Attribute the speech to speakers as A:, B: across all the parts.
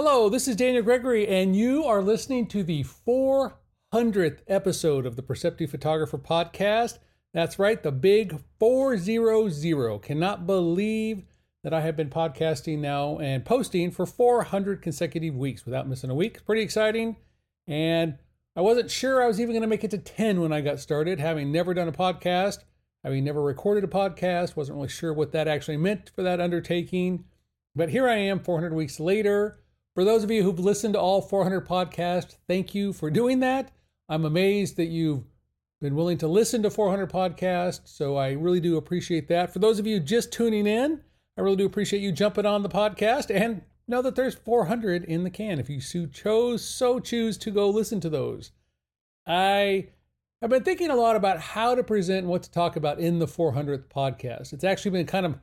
A: Hello, this is Daniel Gregory, and you are listening to the 400th episode of the Perceptive Photographer Podcast. That's right, the big 400. Cannot believe that I have been podcasting now and posting for 400 consecutive weeks without missing a week. Pretty exciting. And I wasn't sure I was even going to make it to 10 when I got started, having never done a podcast, having never recorded a podcast, wasn't really sure what that actually meant for that undertaking. But here I am 400 weeks later. For those of you who've listened to all 400 podcasts, thank you for doing that. I'm amazed that you've been willing to listen to 400 podcasts, so I really do appreciate that. For those of you just tuning in, I really do appreciate you jumping on the podcast and know that there's 400 in the can if you so chose so choose to go listen to those. I have been thinking a lot about how to present and what to talk about in the 400th podcast. It's actually been kind of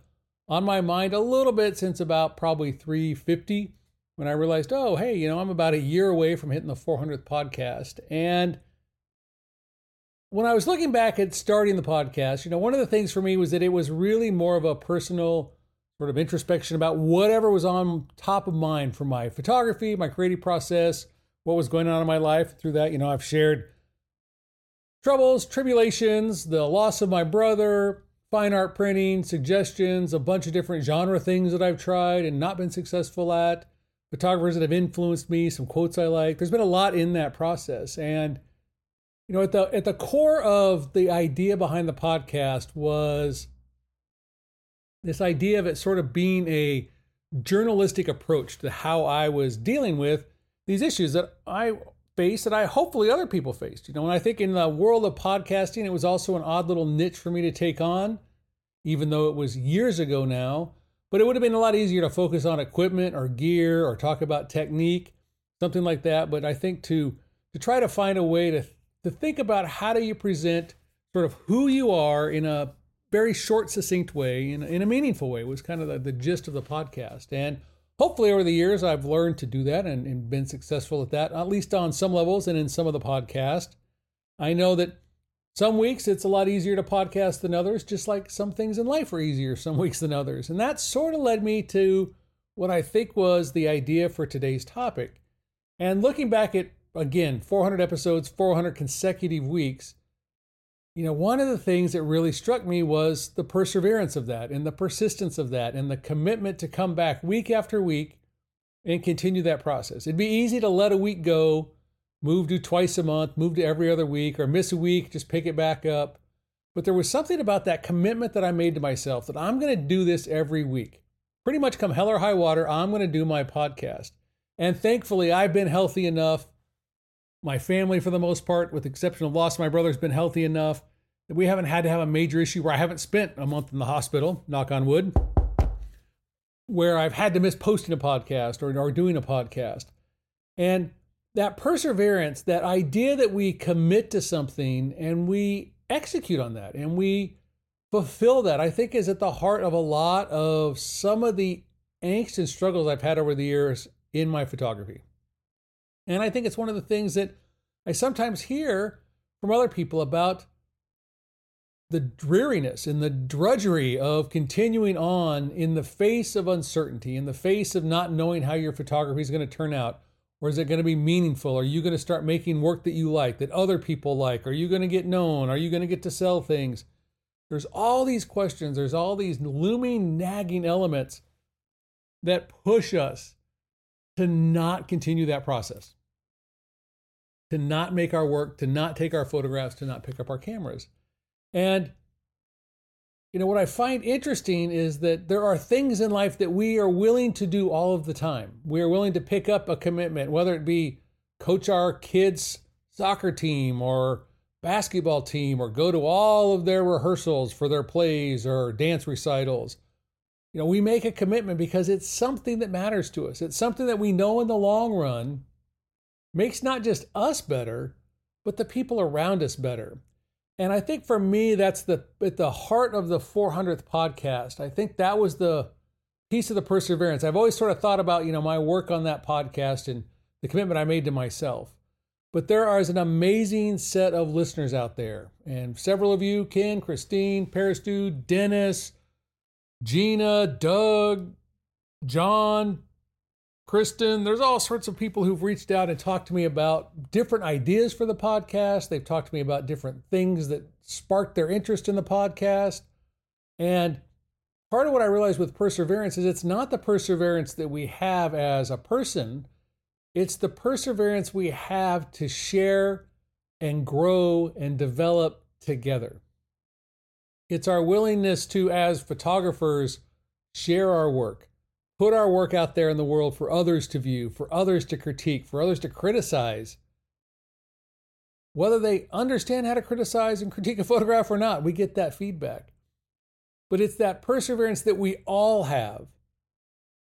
A: on my mind a little bit since about probably 350 when I realized, oh, hey, you know, I'm about a year away from hitting the 400th podcast. And when I was looking back at starting the podcast, you know, one of the things for me was that it was really more of a personal sort of introspection about whatever was on top of mind for my photography, my creative process, what was going on in my life. Through that, you know, I've shared troubles, tribulations, the loss of my brother, fine art printing, suggestions, a bunch of different genre things that I've tried and not been successful at photographers that have influenced me, some quotes I like. There's been a lot in that process. And you know, at the at the core of the idea behind the podcast was this idea of it sort of being a journalistic approach to how I was dealing with these issues that I faced that I hopefully other people faced. You know, and I think in the world of podcasting, it was also an odd little niche for me to take on, even though it was years ago now. But it would have been a lot easier to focus on equipment or gear or talk about technique, something like that. But I think to to try to find a way to to think about how do you present sort of who you are in a very short, succinct way, in, in a meaningful way, was kind of the, the gist of the podcast. And hopefully over the years I've learned to do that and, and been successful at that, at least on some levels and in some of the podcast. I know that some weeks it's a lot easier to podcast than others, just like some things in life are easier some weeks than others. And that sort of led me to what I think was the idea for today's topic. And looking back at, again, 400 episodes, 400 consecutive weeks, you know, one of the things that really struck me was the perseverance of that and the persistence of that and the commitment to come back week after week and continue that process. It'd be easy to let a week go move to twice a month, move to every other week, or miss a week, just pick it back up. But there was something about that commitment that I made to myself that I'm going to do this every week. Pretty much come hell or high water, I'm going to do my podcast. And thankfully, I've been healthy enough. My family, for the most part, with the exception of loss, my brother's been healthy enough that we haven't had to have a major issue where I haven't spent a month in the hospital, knock on wood, where I've had to miss posting a podcast or, or doing a podcast. And that perseverance, that idea that we commit to something and we execute on that and we fulfill that, I think is at the heart of a lot of some of the angst and struggles I've had over the years in my photography. And I think it's one of the things that I sometimes hear from other people about the dreariness and the drudgery of continuing on in the face of uncertainty, in the face of not knowing how your photography is going to turn out or is it going to be meaningful? Are you going to start making work that you like, that other people like? Are you going to get known? Are you going to get to sell things? There's all these questions, there's all these looming, nagging elements that push us to not continue that process, to not make our work, to not take our photographs, to not pick up our cameras. And you know, what I find interesting is that there are things in life that we are willing to do all of the time. We are willing to pick up a commitment, whether it be coach our kids' soccer team or basketball team or go to all of their rehearsals for their plays or dance recitals. You know, we make a commitment because it's something that matters to us. It's something that we know in the long run makes not just us better, but the people around us better. And I think for me, that's the at the heart of the 400th podcast. I think that was the piece of the perseverance. I've always sort of thought about, you know, my work on that podcast and the commitment I made to myself. But there is an amazing set of listeners out there. And several of you, Ken, Christine, Paris Dude, Dennis, Gina, Doug, John, Kristen. There's all sorts of people who've reached out and talked to me about different ideas for the podcast. They've talked to me about different things that sparked their interest in the podcast. And part of what I realized with perseverance is it's not the perseverance that we have as a person, it's the perseverance we have to share and grow and develop together. It's our willingness to, as photographers, share our work, put our work out there in the world for others to view, for others to critique, for others to criticize. Whether they understand how to criticize and critique a photograph or not, we get that feedback. But it's that perseverance that we all have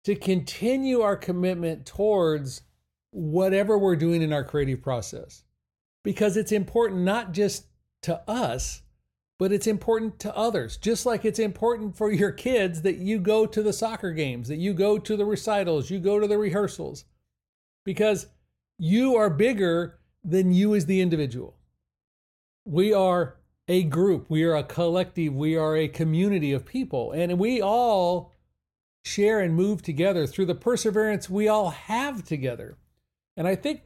A: to continue our commitment towards whatever we're doing in our creative process. Because it's important not just to us, but it's important to others. Just like it's important for your kids that you go to the soccer games, that you go to the recitals, you go to the rehearsals, because you are bigger than you as the individual. We are a group, we are a collective, we are a community of people, and we all share and move together through the perseverance we all have together. And I think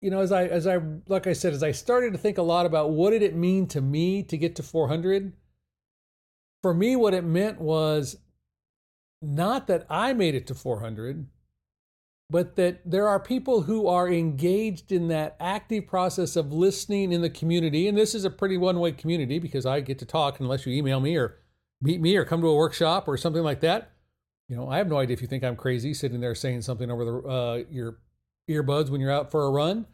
A: you know, as I as I like I said, as I started to think a lot about what did it mean to me to get to 400, for me, what it meant was not that I made it to 400, but that there are people who are engaged in that active process of listening in the community. And this is a pretty one way community because I get to talk unless you email me or meet me or come to a workshop or something like that. You know, I have no idea if you think I'm crazy sitting there saying something over the uh, your earbuds when you're out for a run.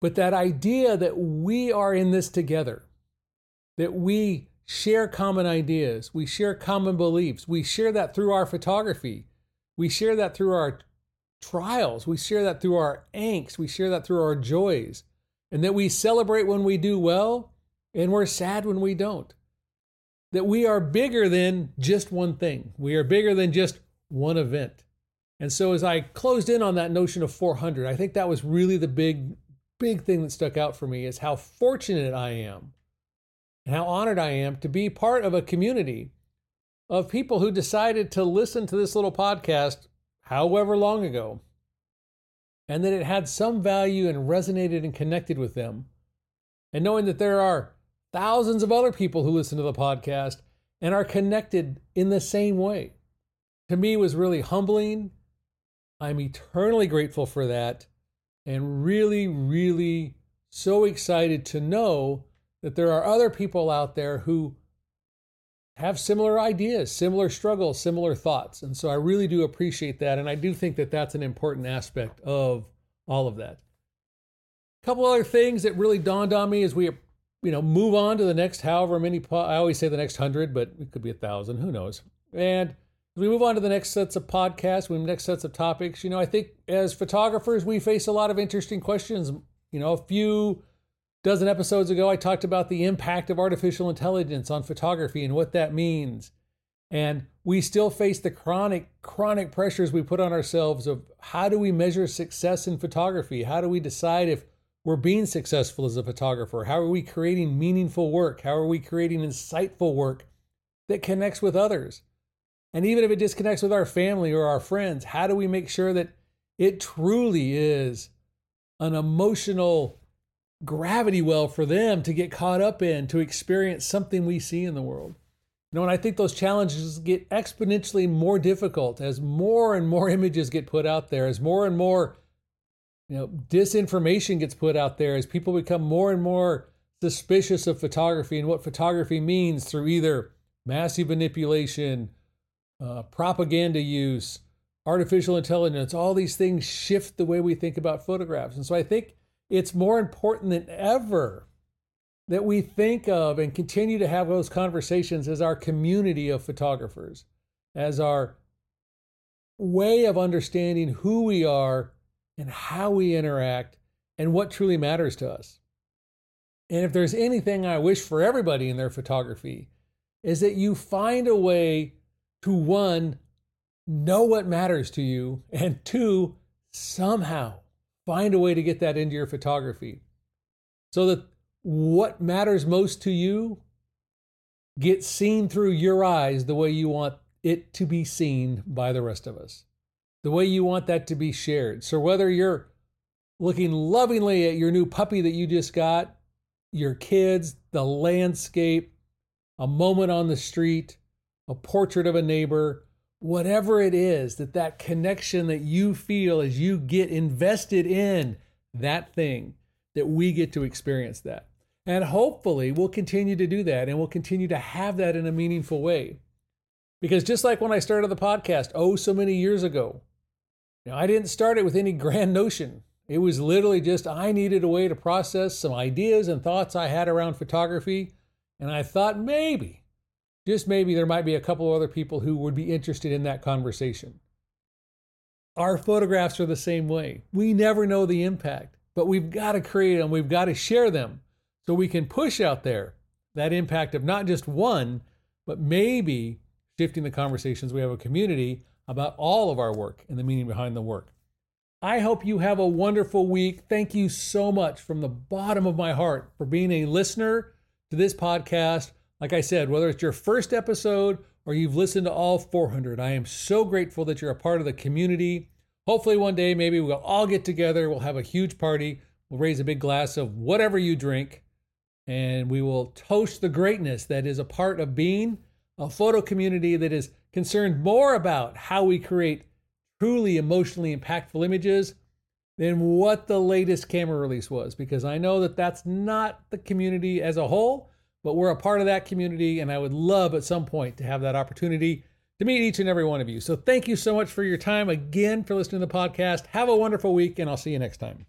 A: But that idea that we are in this together, that we share common ideas, we share common beliefs, we share that through our photography, we share that through our trials, we share that through our angst, we share that through our joys, and that we celebrate when we do well and we're sad when we don't. That we are bigger than just one thing, we are bigger than just one event. And so as I closed in on that notion of 400, I think that was really the big, big thing that stuck out for me is how fortunate I am and how honored I am to be part of a community of people who decided to listen to this little podcast however long ago and that it had some value and resonated and connected with them. And knowing that there are thousands of other people who listen to the podcast and are connected in the same way, to me was really humbling I'm eternally grateful for that and really, really so excited to know that there are other people out there who have similar ideas, similar struggles, similar thoughts. And so I really do appreciate that. And I do think that that's an important aspect of all of that. A couple other things that really dawned on me as we you know move on to the next however many i always say the next hundred but it could be a thousand who knows and as we move on to the next sets of podcasts, we next sets of topics, you know, I think as photographers, we face a lot of interesting questions. You know, a few dozen episodes ago, I talked about the impact of artificial intelligence on photography and what that means. And we still face the chronic, chronic pressures we put on ourselves of how do we measure success in photography? How do we decide if we're being successful as a photographer? How are we creating meaningful work? How are we creating insightful work that connects with others? And even if it disconnects with our family or our friends, how do we make sure that it truly is an emotional gravity well for them to get caught up in, to experience something we see in the world? You know, and I think those challenges get exponentially more difficult as more and more images get put out there, as more and more you know disinformation gets put out there, as people become more and more suspicious of photography and what photography means through either massive manipulation uh, propaganda use, artificial intelligence, all these things shift the way we think about photographs. And so I think it's more important than ever that we think of and continue to have those conversations as our community of photographers, as our way of understanding who we are and how we interact and what truly matters to us. And if there's anything I wish for everybody in their photography, is that you find a way to one, know what matters to you, and two, somehow find a way to get that into your photography so that what matters most to you gets seen through your eyes the way you want it to be seen by the rest of us. the way you want that to be shared. So whether you're looking lovingly at your new puppy that you just got, your kids, the landscape, a moment on the street, a portrait of a neighbor, whatever it is that that connection that you feel as you get invested in that thing that we get to experience that. And hopefully we'll continue to do that and we'll continue to have that in a meaningful way. Because just like when I started the podcast, oh, so many years ago, know, I didn't start it with any grand notion. It was literally just I needed a way to process some ideas and thoughts I had around photography. And I thought maybe, just maybe, there might be a couple other people who would be interested in that conversation. Our photographs are the same way. We never know the impact, but we've got to create them, we've got to share them so we can push out there that impact of not just one, but maybe shifting the conversations we have a community about all of our work and the meaning behind the work. I hope you have a wonderful week. Thank you so much from the bottom of my heart for being a listener to this podcast. Like I said, whether it's your first episode or you've listened to all 400, I am so grateful that you're a part of the community. Hopefully, one day, maybe we'll all get together, we'll have a huge party, we'll raise a big glass of whatever you drink, and we will toast the greatness that is a part of being a photo community that is concerned more about how we create truly emotionally impactful images than what the latest camera release was, because I know that that's not the community as a whole, but we're a part of that community, and I would love at some point to have that opportunity to meet each and every one of you. So thank you so much for your time again for listening to the podcast. Have a wonderful week, and I'll see you next time.